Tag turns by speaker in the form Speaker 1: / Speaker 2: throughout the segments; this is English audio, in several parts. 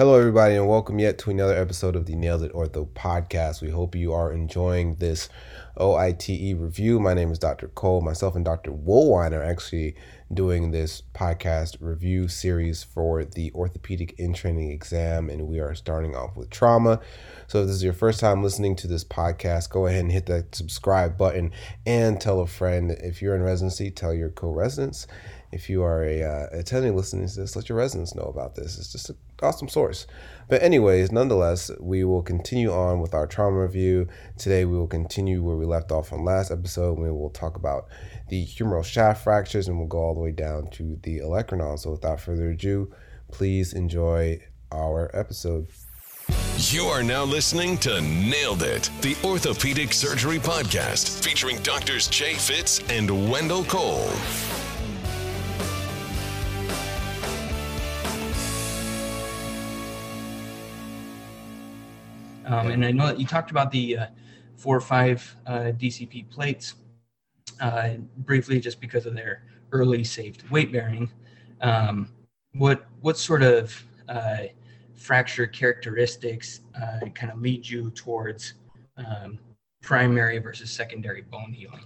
Speaker 1: Hello, everybody, and welcome yet to another episode of the Nailed It Ortho podcast. We hope you are enjoying this OITE review. My name is Dr. Cole. Myself and Dr. Woolwine are actually doing this podcast review series for the orthopedic in training exam, and we are starting off with trauma. So, if this is your first time listening to this podcast, go ahead and hit that subscribe button and tell a friend. If you're in residency, tell your co residents if you are a uh, attending listening to this, let your residents know about this. It's just an awesome source. But anyways, nonetheless, we will continue on with our trauma review. Today we will continue where we left off on last episode. We will talk about the humeral shaft fractures and we'll go all the way down to the olecranon. So without further ado, please enjoy our episode.
Speaker 2: You are now listening to Nailed It, the Orthopedic Surgery Podcast, featuring doctors Jay Fitz and Wendell Cole.
Speaker 3: Um, and I know that you talked about the uh, four or five uh, DCP plates uh, briefly, just because of their early saved weight bearing. Um, what what sort of uh, fracture characteristics uh, kind of lead you towards um, primary versus secondary bone healing?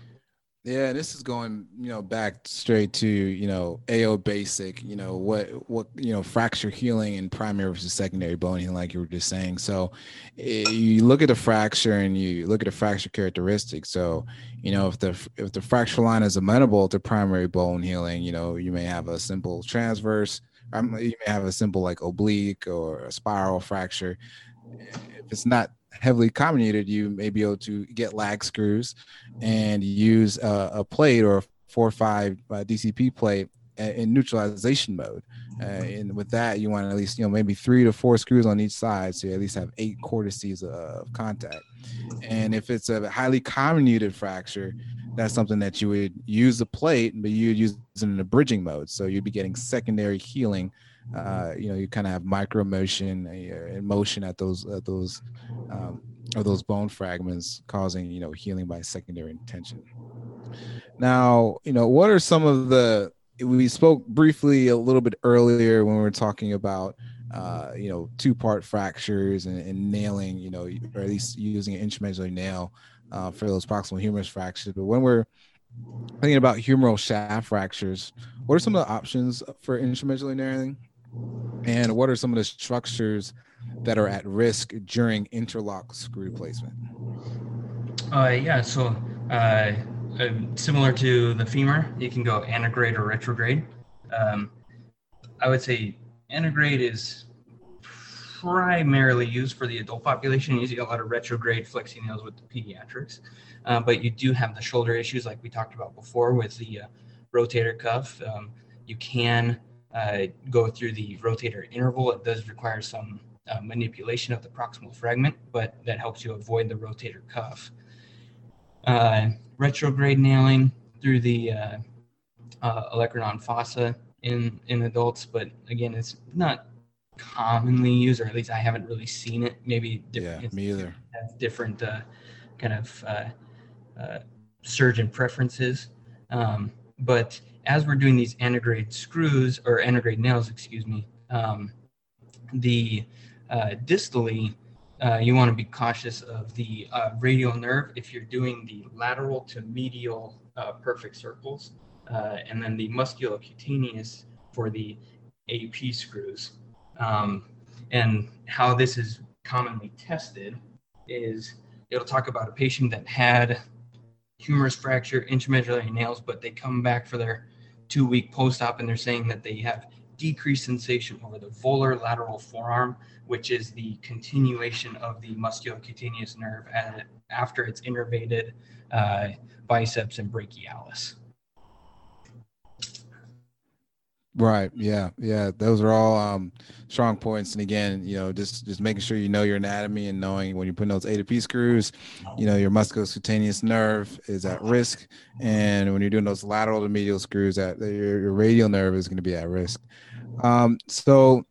Speaker 4: Yeah, this is going, you know, back straight to, you know, AO basic, you know, what what you know, fracture healing and primary versus secondary bone healing, like you were just saying. So eh, you look at the fracture and you look at the fracture characteristics. So, you know, if the if the fracture line is amenable to primary bone healing, you know, you may have a simple transverse, um, you may have a simple like oblique or a spiral fracture. If it's not heavily comminuted, you may be able to get lag screws and use a, a plate or a four or five uh, DCP plate in neutralization mode. Uh, and with that, you want at least, you know, maybe three to four screws on each side. So you at least have eight cortices of contact. And if it's a highly comminuted fracture, that's something that you would use a plate, but you'd use it in a bridging mode. So you'd be getting secondary healing uh, you know you kind of have micro motion and motion at those at those um, of those bone fragments causing you know healing by secondary intention. Now you know what are some of the we spoke briefly a little bit earlier when we were talking about uh, you know two part fractures and, and, nailing you know or at least using an intramedullary nail uh, for those proximal humerus fractures. But when we're thinking about humeral shaft fractures what are some of the options for intramedullary nailing and what are some of the structures that are at risk during interlock screw placement?
Speaker 3: Uh, yeah, so uh, uh, similar to the femur, you can go antegrade or retrograde. Um, I would say antegrade is primarily used for the adult population. You see a lot of retrograde flexing nails with the pediatrics, uh, but you do have the shoulder issues like we talked about before with the uh, rotator cuff. Um, you can uh, go through the rotator interval. It does require some uh, manipulation of the proximal fragment, but that helps you avoid the rotator cuff. Uh, retrograde nailing through the uh, uh, olecranon fossa in, in adults, but again, it's not commonly used, or at least I haven't really seen it. Maybe
Speaker 4: different, yeah, me either.
Speaker 3: Different uh, kind of surgeon preferences, um, but as we're doing these antegrade screws or antegrade nails, excuse me, um, the uh, distally, uh, you want to be cautious of the uh, radial nerve if you're doing the lateral to medial uh, perfect circles, uh, and then the musculocutaneous for the AP screws. Um, and how this is commonly tested is it'll talk about a patient that had humerus fracture, intramedullary nails, but they come back for their two week post op, and they're saying that they have decreased sensation over the volar lateral forearm, which is the continuation of the musculocutaneous nerve after it's innervated uh, biceps and brachialis.
Speaker 4: Right. Yeah. Yeah. Those are all um, strong points. And again, you know, just just making sure you know your anatomy and knowing when you're putting those A to P screws, you know, your musculocutaneous nerve is at risk, and when you're doing those lateral to medial screws, that your, your radial nerve is going to be at risk. Um, so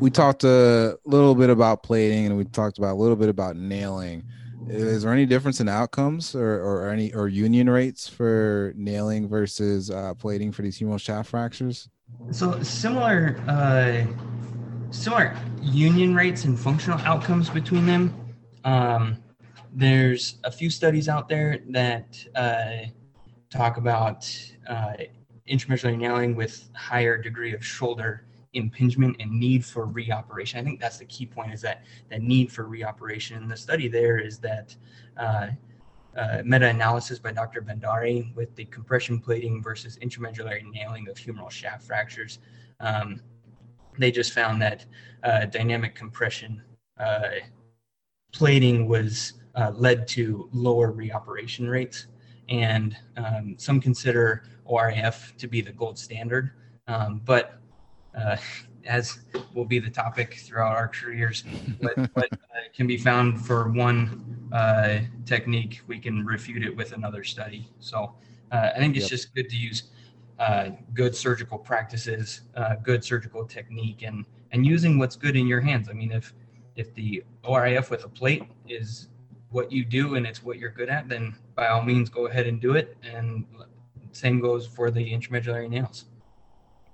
Speaker 4: we talked a little bit about plating, and we talked about a little bit about nailing is there any difference in outcomes or, or any or union rates for nailing versus uh, plating for these humeral shaft fractures?
Speaker 3: So similar, uh, similar union rates and functional outcomes between them. Um, there's a few studies out there that uh, talk about uh, intramedullary nailing with higher degree of shoulder impingement and need for reoperation. I think that's the key point is that that need for reoperation. And the study there is that uh, uh, meta-analysis by Dr. Bhandari with the compression plating versus intramedullary nailing of humeral shaft fractures. Um, they just found that uh, dynamic compression uh, plating was uh, led to lower reoperation rates. And um, some consider ORIF to be the gold standard. Um, but uh, as will be the topic throughout our careers, but, but uh, can be found for one uh, technique, we can refute it with another study. So uh, I think it's yep. just good to use uh, good surgical practices, uh, good surgical technique, and and using what's good in your hands. I mean, if if the ORIF with a plate is what you do and it's what you're good at, then by all means go ahead and do it. And same goes for the intramedullary nails.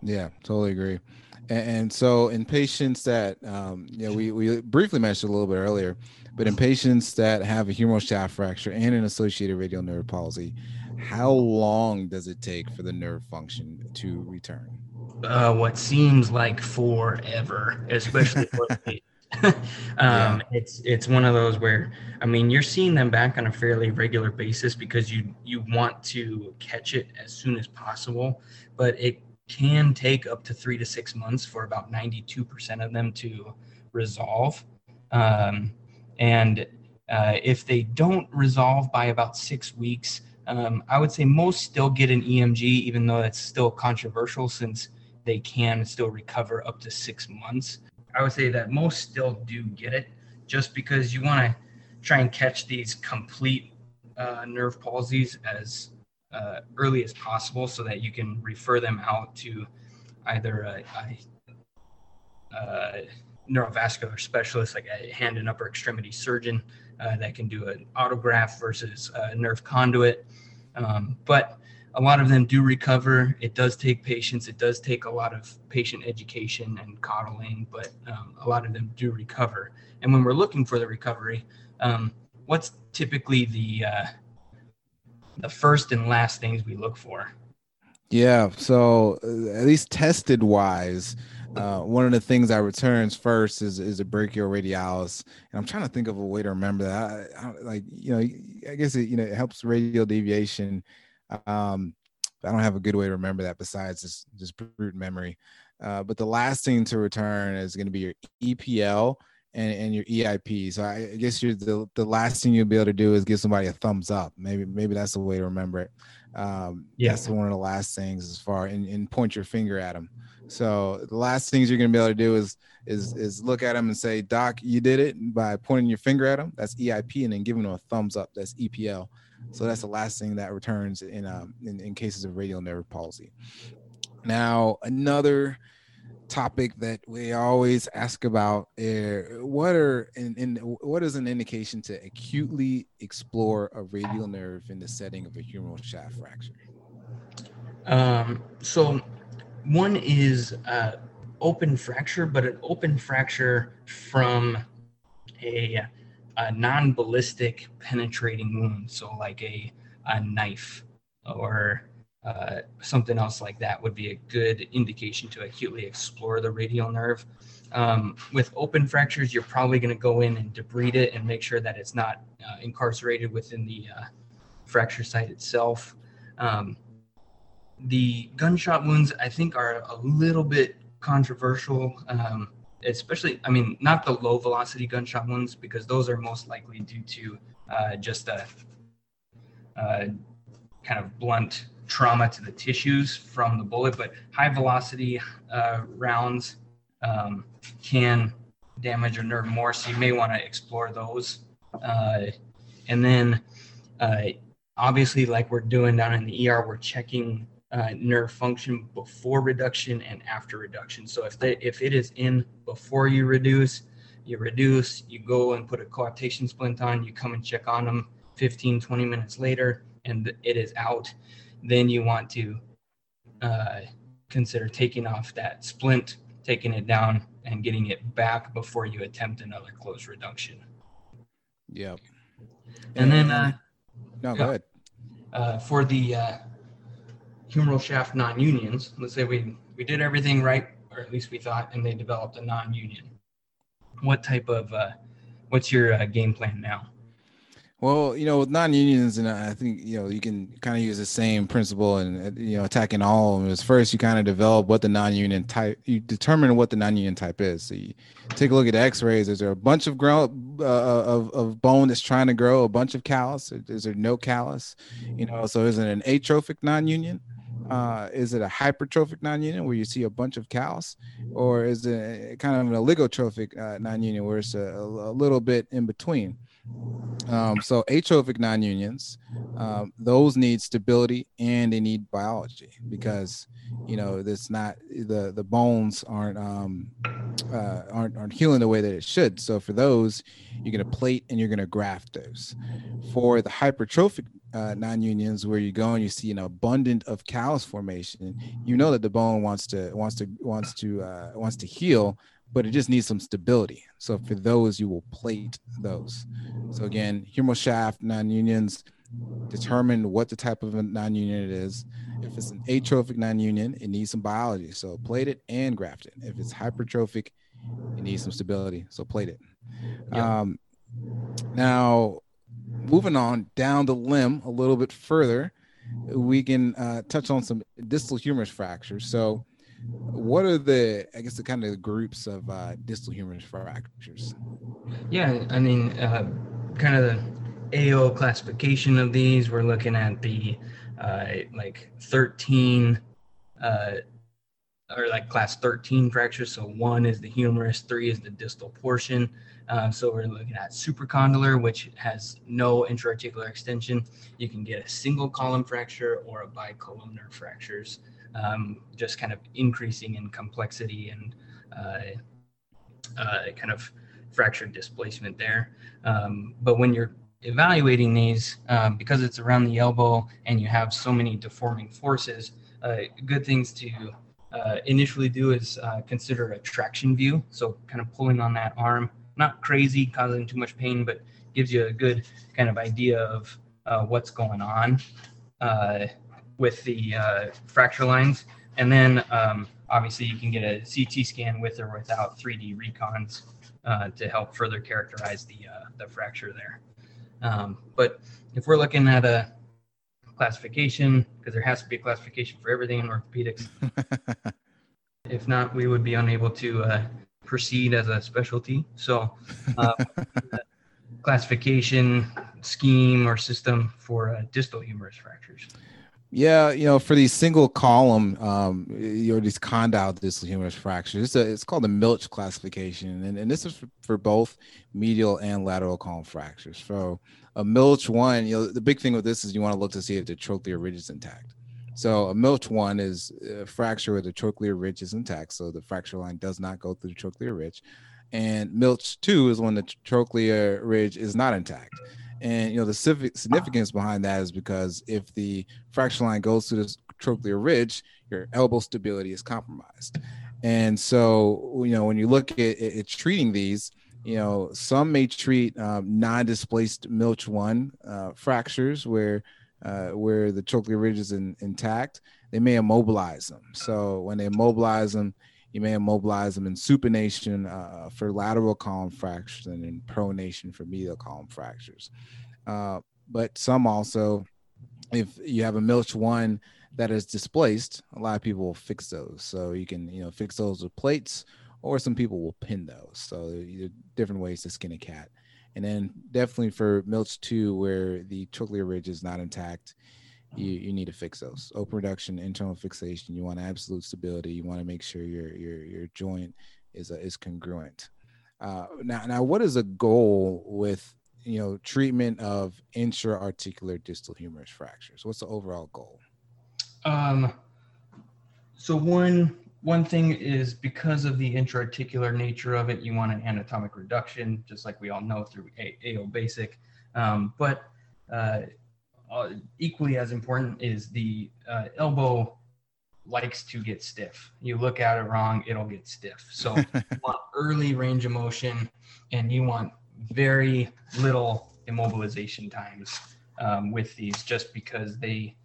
Speaker 4: Yeah, totally agree. And, and so in patients that, um, you know, we, we briefly mentioned a little bit earlier, but in patients that have a humeral shaft fracture and an associated radial nerve palsy, how long does it take for the nerve function to return?
Speaker 3: Uh, what seems like forever, especially for um, yeah. It's it's one of those where I mean you're seeing them back on a fairly regular basis because you you want to catch it as soon as possible, but it can take up to three to six months for about 92% of them to resolve. Um, and uh, if they don't resolve by about six weeks, um, I would say most still get an EMG, even though it's still controversial since they can still recover up to six months. I would say that most still do get it just because you want to try and catch these complete uh, nerve palsies as uh, early as possible so that you can refer them out to either a, a, neurovascular specialist, like a hand and upper extremity surgeon uh, that can do an autograft versus a nerve conduit. Um, but a lot of them do recover. It does take patience. It does take a lot of patient education and coddling, but um, a lot of them do recover. And when we're looking for the recovery, um, what's typically the uh, the first and last things we look for?
Speaker 4: Yeah. So uh, at least tested wise, uh, one of the things that returns first is is a brachioradialis, and I'm trying to think of a way to remember that. I, I, like you know, I guess it you know it helps radial deviation um, I don't have a good way to remember that besides just just brute memory. Uh, but the last thing to return is going to be your EPL and, and your EIP. So I guess you're the, the last thing you'll be able to do is give somebody a thumbs up. Maybe maybe that's the way to remember it. Um, yeah. That's one of the last things as far and, and point your finger at them. So the last things you're going to be able to do is is is look at them and say, Doc, you did it by pointing your finger at them. That's EIP, and then giving them a thumbs up. That's EPL. So that's the last thing that returns in um, in, in cases of radial nerve palsy. Now another topic that we always ask about uh, what are in what is an indication to acutely explore a radial nerve in the setting of a humeral shaft fracture?
Speaker 3: Um, so one is uh, open fracture but an open fracture from a a non-ballistic penetrating wound, so like a, a knife or uh, something else like that would be a good indication to acutely explore the radial nerve. Um, with open fractures, you're probably going to go in and debride it and make sure that it's not uh, incarcerated within the uh, fracture site itself. Um, the gunshot wounds, I think, are a little bit controversial. Um, especially, I mean, not the low velocity gunshot wounds, because those are most likely due to uh, just a, a kind of blunt trauma to the tissues from the bullet. But high velocity uh, rounds um, can damage a nerve more, so you may want to explore those. Uh, and then, uh, obviously, like we're doing down in the ER, we're checking uh, nerve function before reduction and after reduction. So if they, if it is in before you reduce, you reduce, you go and put a coaptation splint on, you come and check on them 15, 20 minutes later, and it is out, then you want to uh, consider taking off that splint taking it down and getting it back before you attempt another close reduction.
Speaker 4: Yep.
Speaker 3: And then uh,
Speaker 4: no, go ahead.
Speaker 3: uh, for the uh, humeral shaft non-unions, let's say we we did everything right, or at least we thought, and they developed a non-union. What type of uh, what's your uh, game plan now?
Speaker 4: Well, you know, with non-unions, and I think you know you can kind of use the same principle and you know attacking all of them. Is first you kind of develop what the non-union type, you determine what the non-union type is. So you take a look at X-rays. Is there a bunch of grow uh, of of bone that's trying to grow? A bunch of callus? Is there no callus? You know, so is it an atrophic non-union? Uh, is it a hypertrophic non-union where you see a bunch of callus, or is it kind of an oligotrophic uh, non-union where it's a, a little bit in between? Um, so atrophic non-unions, um, those need stability and they need biology because you know that's not the the bones aren't um, uh, aren't aren't healing the way that it should. So for those, you're gonna plate and you're gonna graft those. For the hypertrophic uh, non-unions, where you go and you see an abundant of callus formation, you know that the bone wants to wants to wants to uh, wants to heal, but it just needs some stability. So for those, you will plate those. So again, humeral shaft non-unions determine what the type of a non-union it is. If it's an atrophic non-union, it needs some biology. So plate it and graft it. If it's hypertrophic, it needs some stability. So plate it. Yeah. Um, now, moving on down the limb a little bit further, we can uh, touch on some distal humerus fractures. So what are the i guess the kind of groups of uh, distal humerus fractures?
Speaker 3: Yeah i mean uh, kind of the ao classification of these we're looking at the uh, like 13 uh, or like class 13 fractures. So one is the humerus three is the distal portion. Uh, so we're looking at supracondylar which has no intraarticular extension. You can get a single column fracture or a bicolumnar fractures um, just kind of increasing in complexity and uh, uh, kind of fractured displacement there. Um, but when you're evaluating these, um, because it's around the elbow and you have so many deforming forces, uh, good things to uh, initially do is uh, consider a traction view. So kind of pulling on that arm, not crazy, causing too much pain, but gives you a good kind of idea of uh, what's going on with the uh, fracture lines. And then um, obviously you can get a CT scan with or without 3D recons uh, to help further characterize the, uh, the fracture there. Um, but if we're looking at a classification, because there has to be a classification for everything in orthopedics, if not, we would be unable to uh, proceed as a specialty. So uh, classification scheme or system for uh, distal humerus fractures.
Speaker 4: Yeah, you know, for these single column, um, you know, these condyle distal humerus fractures, it's, a, it's called the Milch classification, and, and this is for, for both medial and lateral column fractures. So a Milch one, you know, the big thing with this is you want to look to see if the trochlear ridge is intact. So a Milch one is a fracture where the trochlear ridge is intact, so the fracture line does not go through the trochlear ridge, and Milch two is when the trochlear ridge is not intact. And you know the significance behind that is because if the fracture line goes through the trochlear ridge, your elbow stability is compromised. And so you know when you look at, at treating these, you know some may treat um, non-displaced Milch one uh, fractures where uh, where the trochlear ridge is in, intact. They may immobilize them. So when they immobilize them, you may immobilize them in supination uh, for lateral column fractures and in pronation for medial column fractures. Uh, but some also, if you have a Milch one that is displaced, a lot of people will fix those. So you can, you know, fix those with plates, or some people will pin those. So different ways to skin a cat. And then definitely for Milch two, where the trochlear ridge is not intact, you, you need to fix those. Open reduction, internal fixation. You want absolute stability. You want to make sure your your your joint is uh, is congruent. Uh, now, now, what is a goal with you know treatment of intra-articular distal humerus fractures? What's the overall goal?
Speaker 3: Um, so one one thing is because of the intra-articular nature of it, you want an anatomic reduction, just like we all know through A- AO basic. Um, but uh, uh, equally as important is the uh, elbow likes to get stiff. You look at it wrong, it'll get stiff. So you want early range of motion and you want very little immobilization times um, with these just because they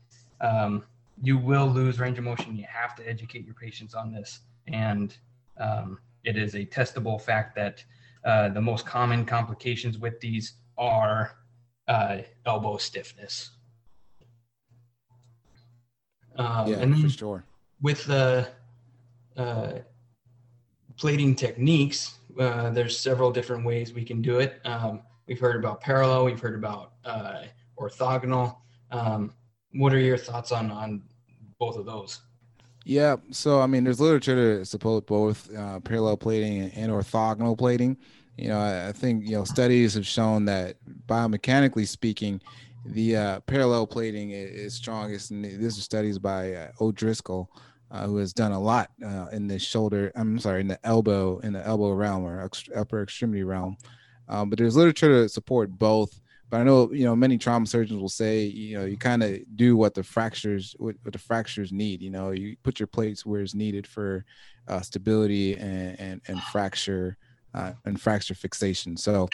Speaker 3: um, you will lose range of motion. You have to educate your patients on this. And um, it is a testable fact that uh, the most common complications with these are uh, elbow stiffness.
Speaker 4: Um, yeah, and then for sure.
Speaker 3: With the uh, plating techniques, uh, there's several different ways we can do it. Um, we've heard about parallel, we've heard about uh, orthogonal. Um, what are your thoughts on on both of those?
Speaker 4: Yeah, so I mean, there's literature to support both uh, parallel plating and, orthogonal plating. You know, I, think you know studies have shown that biomechanically speaking, the uh, parallel plating is, is, strongest. And this is studies by uh, O'Driscoll, uh, who has done a lot uh, in the shoulder. I'm sorry, in the elbow, in the elbow realm or upper extremity realm. Um, but there's literature to support both but I know you know many trauma surgeons will say you know you kind of do what the fractures what, what, the fractures need. You know, you put your plates where it's needed for uh, stability and and, and fracture uh, and fracture fixation. So,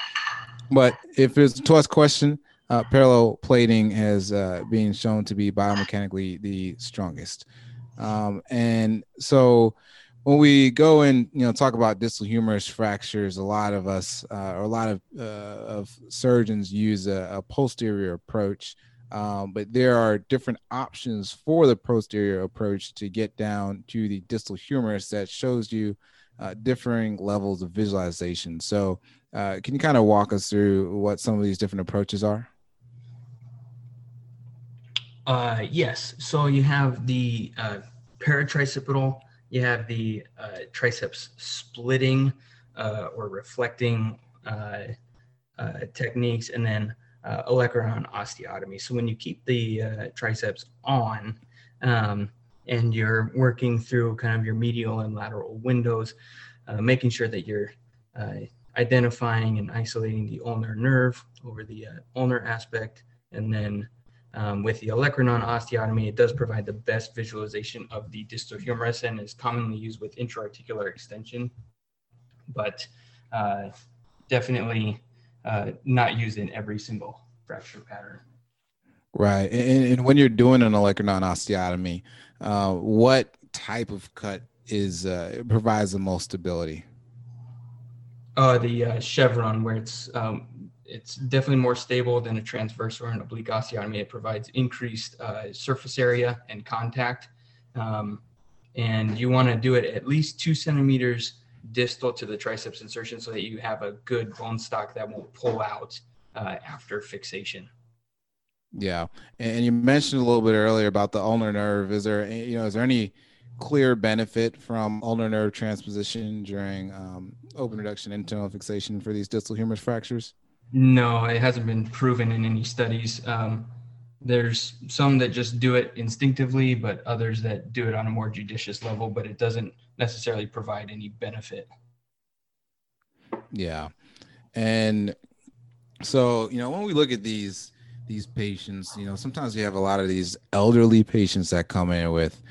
Speaker 4: but if it's a us question, uh, parallel plating has uh, been shown to be biomechanically the strongest, um, and so when we go and you know talk about distal humerus fractures, a lot of us uh, or a lot of uh, of surgeons use a, a posterior approach, um, but there are different options for the posterior approach to get down to the distal humerus that shows you uh, differing levels of visualization. So, uh, can you kind of walk us through what some of these different approaches are?
Speaker 3: Uh, yes. So you have the uh, paratricipital you have the uh, triceps splitting uh, or reflecting uh, uh techniques, and then olecranon osteotomy. So when you keep the triceps on um, and you're working through kind of your medial and lateral windows, making sure that you're identifying and isolating the ulnar nerve over the ulnar aspect, and then um, with the olecranon osteotomy, it does provide the best visualization of the distal humerus and is commonly used with intra-articular extension, but uh, definitely uh, not used in every single fracture pattern.
Speaker 4: Right. And, and when you're doing an olecranon osteotomy, uh, what type of cut is uh, provides the most stability?
Speaker 3: Uh, the uh, chevron, where it's um, it's definitely more stable than a transverse or an oblique osteotomy. It provides increased uh, surface area and contact. Um, and you want to do it at least two centimeters distal to the triceps insertion so that you have a good bone stock that won't pull out uh, after fixation.
Speaker 4: Yeah, and you mentioned a little bit earlier about the ulnar nerve. Is there, you know, is there any clear benefit from ulnar nerve transposition during um, open reduction internal fixation for these distal humerus fractures?
Speaker 3: No, it hasn't been proven in any studies. Um, there's some that just do it instinctively, but others that do it on a more judicious level, but it doesn't necessarily provide any benefit.
Speaker 4: Yeah. And so, you know, when we look at these these patients, you know, sometimes we have a lot of these elderly patients that come in with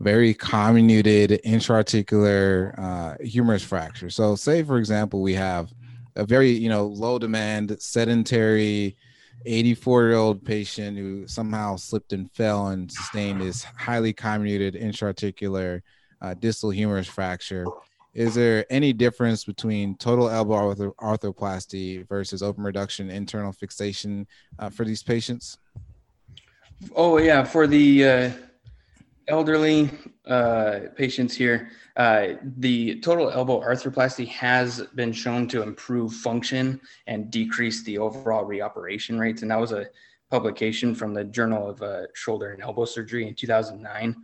Speaker 4: very comminuted intra-articular uh, humerus fracture. So, say for example, we have a very you know low demand sedentary 84 year old patient who somehow slipped and fell and sustained this highly comminuted intraarticular uh, distal humerus fracture is there any difference between total elbow arth- arthroplasty versus open reduction internal fixation uh, for these patients
Speaker 3: oh yeah for the uh, elderly uh, patients here uh, the total elbow arthroplasty has been shown to improve function and decrease the overall reoperation rates. And that was a publication from the Journal of uh, Shoulder and Elbow Surgery in 2009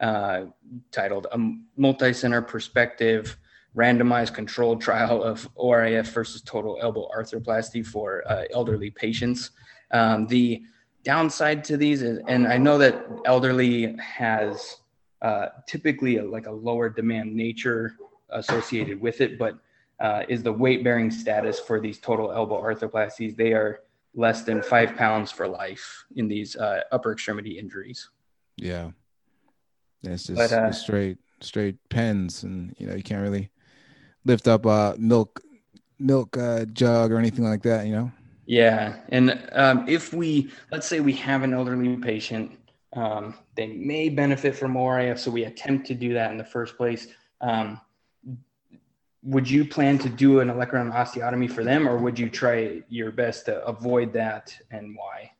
Speaker 3: uh, titled A Multi-Center Perspective Randomized Controlled Trial of ORIF versus Total Elbow Arthroplasty for uh, Elderly Patients. Um, the downside to these is, and I know that elderly has uh, typically a, like a lower demand nature associated with it, but uh, is the weight bearing status for these total elbow arthroplasties. They are less than five pounds for life in these uh, upper extremity injuries.
Speaker 4: Yeah. It's just but, uh, straight straight pens, and you know you can't really lift up a milk milk uh, jug or anything like that. You know.
Speaker 3: Yeah, and um, if we let's say we have an elderly patient, um, they may benefit from ORIF, so we attempt to do that in the first place. Um, would you plan to do an olecranon osteotomy for them, or would you try your best to avoid that, and why?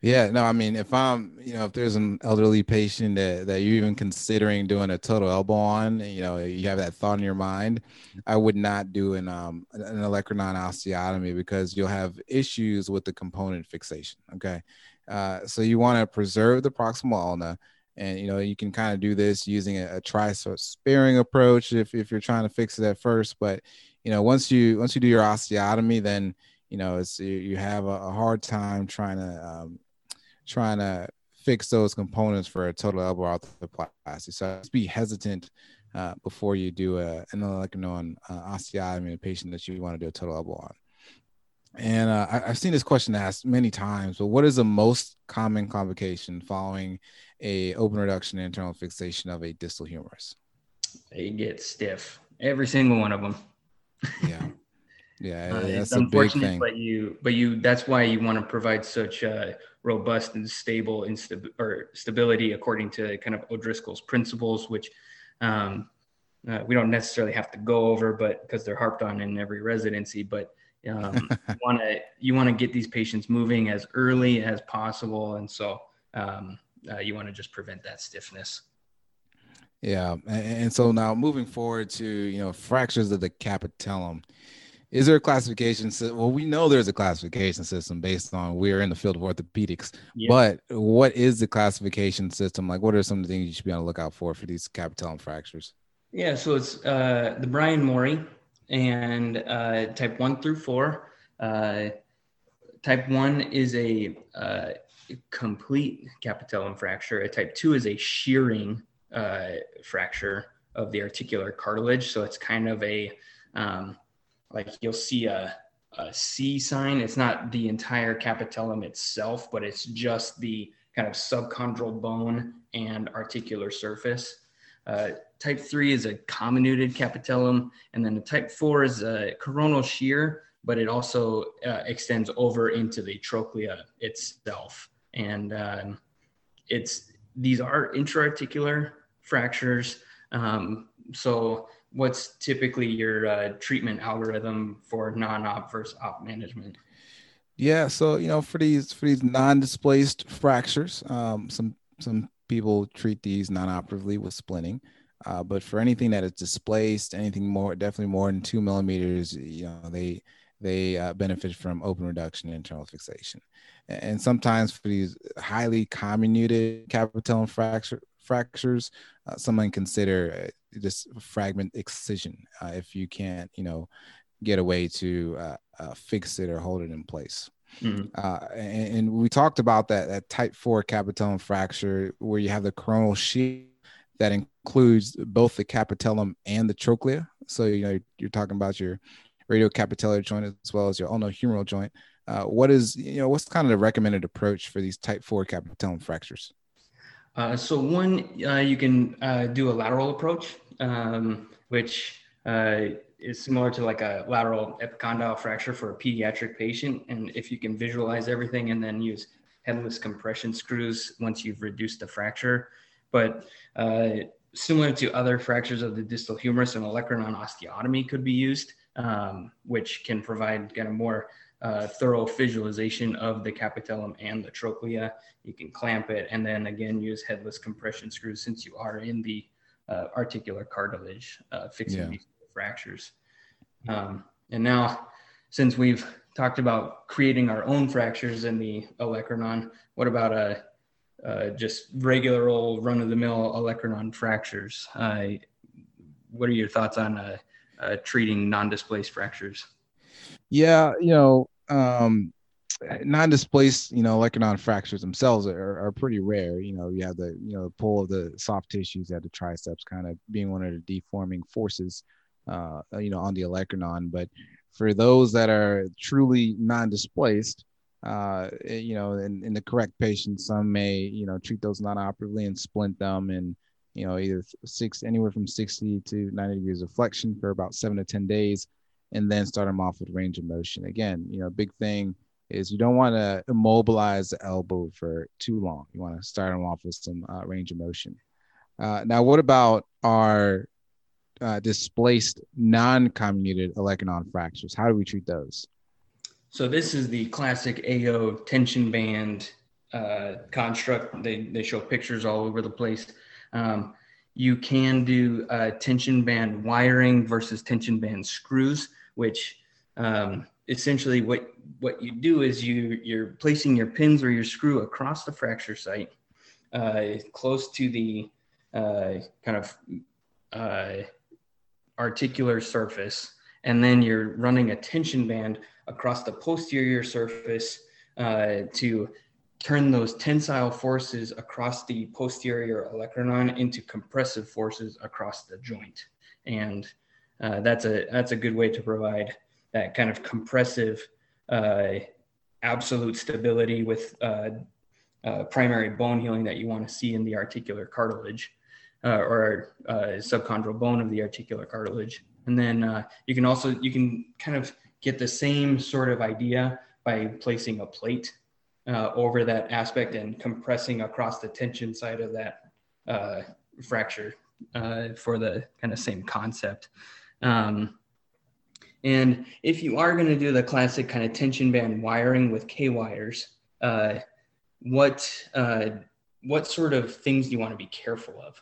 Speaker 4: Yeah, no, I mean, if I'm, you know, if there's an elderly patient that, that you're even considering doing a total elbow on, you know, you have that thought in your mind, I would not do an um an olecranon osteotomy because you'll have issues with the component fixation. Okay, uh, so you want to preserve the proximal ulna, and you know you can kind of do this using a, a tricep sparing approach if if you're trying to fix it at first, but you know once you once you do your osteotomy, then you know it's you, have a, a, hard time trying to um, trying to fix those components for a total elbow arthroplasty. So just be hesitant uh, before you do a, an olecranon uh, osteotomy in a patient that you want to do a total elbow on. And uh, I, have seen this question asked many times, but what is the most common complication following a open reduction internal fixation of a distal humerus?
Speaker 3: They get stiff, every single one of them.
Speaker 4: yeah. Yeah, uh, that's a big thing.
Speaker 3: But you, but you, that's why you want to provide such uh, robust and stable instab- or stability according to kind of O'Driscoll's principles, which um, uh, we don't necessarily have to go over, but because they're harped on in every residency, but um, you want to you want to get these patients moving as early as possible, and so um, uh, you want to just prevent that stiffness.
Speaker 4: Yeah, and so now moving forward to you know fractures of the capitellum is there a classification well we know there's a classification system based on we're in the field of orthopedics yeah. but what is the classification system? Like what are some of the things you should be on the lookout for for these capitellum fractures?
Speaker 3: Yeah so it's uh, the Bryan Morrey and uh, type 1 through 4 uh, type 1 is a uh, complete capitellum fracture. A type 2 is a shearing uh, fracture of the articular cartilage. So it's kind of a um, like you'll see a, a C sign. It's not the entire capitellum itself, but it's just the kind of subchondral bone and articular surface. Uh, type three is a comminuted capitellum, and then the type four is a coronal shear, but it also uh, extends over into the trochlea itself. And um, it's these are intraarticular fractures. Um, so what's typically your uh, treatment algorithm for non-op versus op management?
Speaker 4: Yeah, so you know, for these for these non-displaced fractures, um, some some people treat these non-operatively with splinting, uh, but for anything that is displaced, anything more, definitely more than two millimeters, you know, they they uh, benefit from open reduction and internal fixation. And sometimes for these highly comminuted capitellum fracture, fractures, uh, someone consider uh, this fragment excision uh, if you can't, you know, get a way to uh, uh, fix it or hold it in place. Mm-hmm. Uh, and, and, we talked about that that type four capitellum fracture where you have the coronal shear that includes both the capitellum and the trochlea. So you know you're talking about your radiocapitellar joint as well as your ulnohumeral joint. Uh, what is you know what's kind of the recommended approach for these type four capitellum fractures?
Speaker 3: Uh, so one, uh, you can uh, do a lateral approach, um, which uh, is similar to like a lateral epicondyle fracture for a pediatric patient. And if you can visualize everything and then use headless compression screws once you've reduced the fracture. But uh, similar to other fractures of the distal humerus, an olecranon osteotomy could be used, um, which can provide kind of more uh, thorough visualization of the capitellum and the trochlea. You can clamp it and then again use headless compression screws since you are in the uh, articular cartilage uh, fixing yeah. these fractures. Um, and now, since we've talked about creating our own fractures in the olecranon, what about a uh, just regular old run of the mill olecranon fractures? Uh, what are your thoughts on uh, treating non displaced fractures?
Speaker 4: Yeah, you know, um, non-displaced, you know, olecranon fractures themselves are, are pretty rare. You know, you have the, you know, the pull of the soft tissues at the triceps kind of being one of the deforming forces, uh, you know, on the olecranon. But for those that are truly non-displaced, uh, eh, you know, in, in the correct patients, some may, you know, treat those non-operatively and splint them and, you know, either six anywhere from 60 to 90 degrees of flexion for about seven to 10 days, and then start them off with range of motion. Again, you know, big thing is you don't want to immobilize the elbow for too long. You want to start them off with some uh, range of motion. Uh, now, what about our uh, displaced non-comminuted olecranon fractures? How do we treat those?
Speaker 3: So this is the classic AO tension band uh, construct. They, they show pictures all over the place. Um, you can do uh, tension band wiring versus tension band screws, which um, essentially what, what you do is you, you're placing your pins or your screw across the fracture site, uh, close to the uh, kind of uh, articular surface, and then you're running a tension band across the posterior surface uh, to turn those tensile forces across the posterior olecranon into compressive forces across the joint. And uh, that's a that's a good way to provide that kind of compressive uh, absolute stability with uh, uh primary bone healing that you want to see in the articular cartilage uh, or uh, subchondral bone of the articular cartilage. And then you can also you can kind of get the same sort of idea by placing a plate uh, over that aspect and compressing across the tension side of that uh, fracture uh, for the kind of same concept. Um, and if you are going to do the classic kind of tension band wiring with K wires, uh, what uh, what sort of things do you want to be careful of?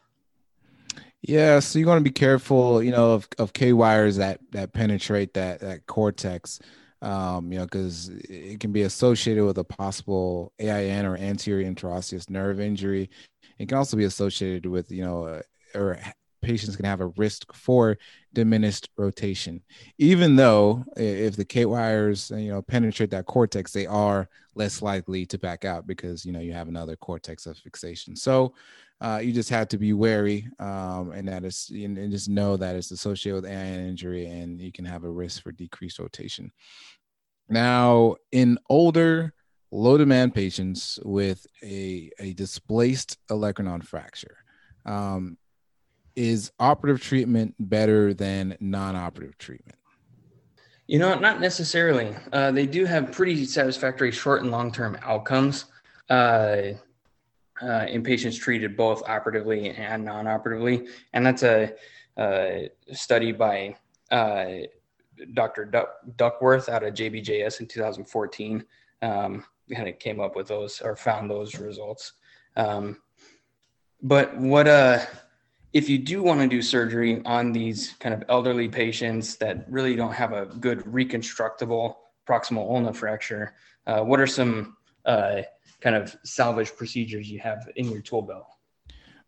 Speaker 4: Yeah, so you want to be careful, you know, of, of K wires that that penetrate that that cortex um, you know, because it can be associated with a possible AIN or anterior interosseous nerve injury. It can also be associated with, you know, uh, or patients can have a risk for diminished rotation. Even though if the K wires, you know, penetrate that cortex, they are less likely to back out because, you know, you have another cortex of fixation. So uh, you just have to be wary um, and that is, and just know that it's associated with AIN injury and you can have a risk for decreased rotation. Now, in older low demand patients with a, a displaced olecranon fracture, um, is operative treatment better than non operative treatment?
Speaker 3: You know, not necessarily. Uh, they do have pretty satisfactory short and long term outcomes uh, uh, in patients treated both operatively and non operatively. And that's a, a study by uh, Dr. Duck, Duckworth out of JBJS in 2014 um, kind of came up with those or found those results. Um, but what uh, if you do want to do surgery on these kind of elderly patients that really don't have a good reconstructable proximal ulna fracture, uh, what are some uh, kind of salvage procedures you have in your tool belt?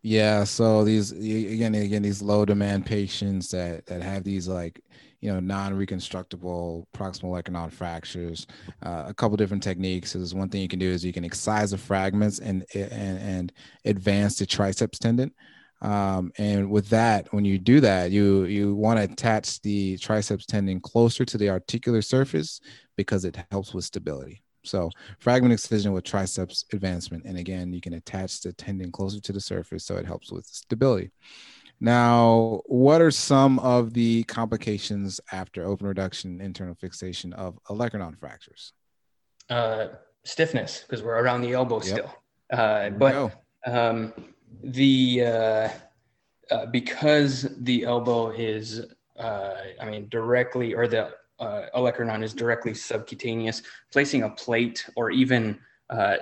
Speaker 4: Yeah, so these again, again, these low demand patients that that have these like you know non-reconstructible proximal olecranon fractures. Uh, a couple different techniques is one thing you can do is you can excise the fragments and and, and advance the triceps tendon. Um, and with that, when you do that, you you want to attach the triceps tendon closer to the articular surface because it helps with stability. So fragment excision with triceps advancement, and again, you can attach the tendon closer to the surface so it helps with stability. Now, what are some of the complications after open reduction internal fixation of olecranon fractures?
Speaker 3: Uh, stiffness, because we're around the elbow yep. still. Uh, but um, the uh, uh, because the elbow is, uh, I mean, directly or the uh, olecranon is directly subcutaneous, placing a plate or even uh,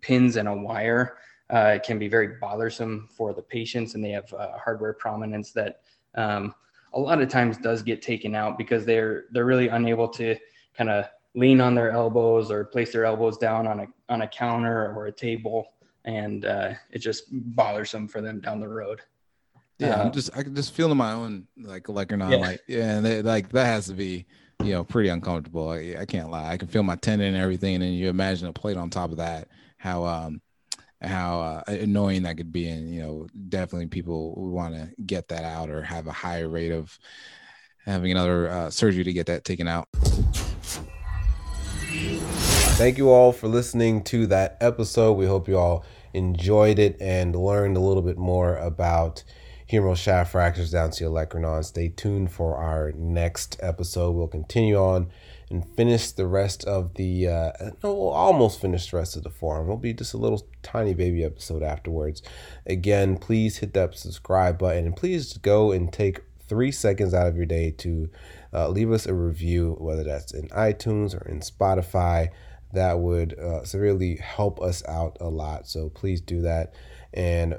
Speaker 3: pins and a wire uh, can be very bothersome for the patients, and they have uh, hardware prominence that um, a lot of times does get taken out because they're they're really unable to kind of lean on their elbows or place their elbows down on a on a counter or a table, and uh, it's just bothersome for them down the road.
Speaker 4: Yeah, I'm uh, just I can just feel in my own like like or not yeah. like yeah, and they, like that has to be you know pretty uncomfortable. I, I can't lie. I can feel my tendon and everything, and you imagine a plate on top of that. How um how uh, annoying that could be and you know definitely people would want to get that out or have a higher rate of having another uh, surgery to get that taken out
Speaker 1: thank you all for listening to that episode we hope you all enjoyed it and learned a little bit more about humeral shaft fractures down to olecranon. Stay tuned for our next episode. We'll continue on and finish the rest of the, uh, no, we'll almost finish the rest of the forearm. It'll be just a little tiny baby episode afterwards. Again, please hit that subscribe button and please go and take three seconds out of your day to uh, leave us a review, whether that's in iTunes or in Spotify. That would uh, severely help us out a lot. So please do that. And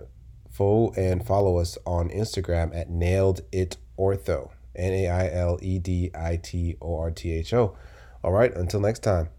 Speaker 1: follow and follow us on Instagram at nailed it ortho. N A I L E D I T O R T H O. All right, until next time.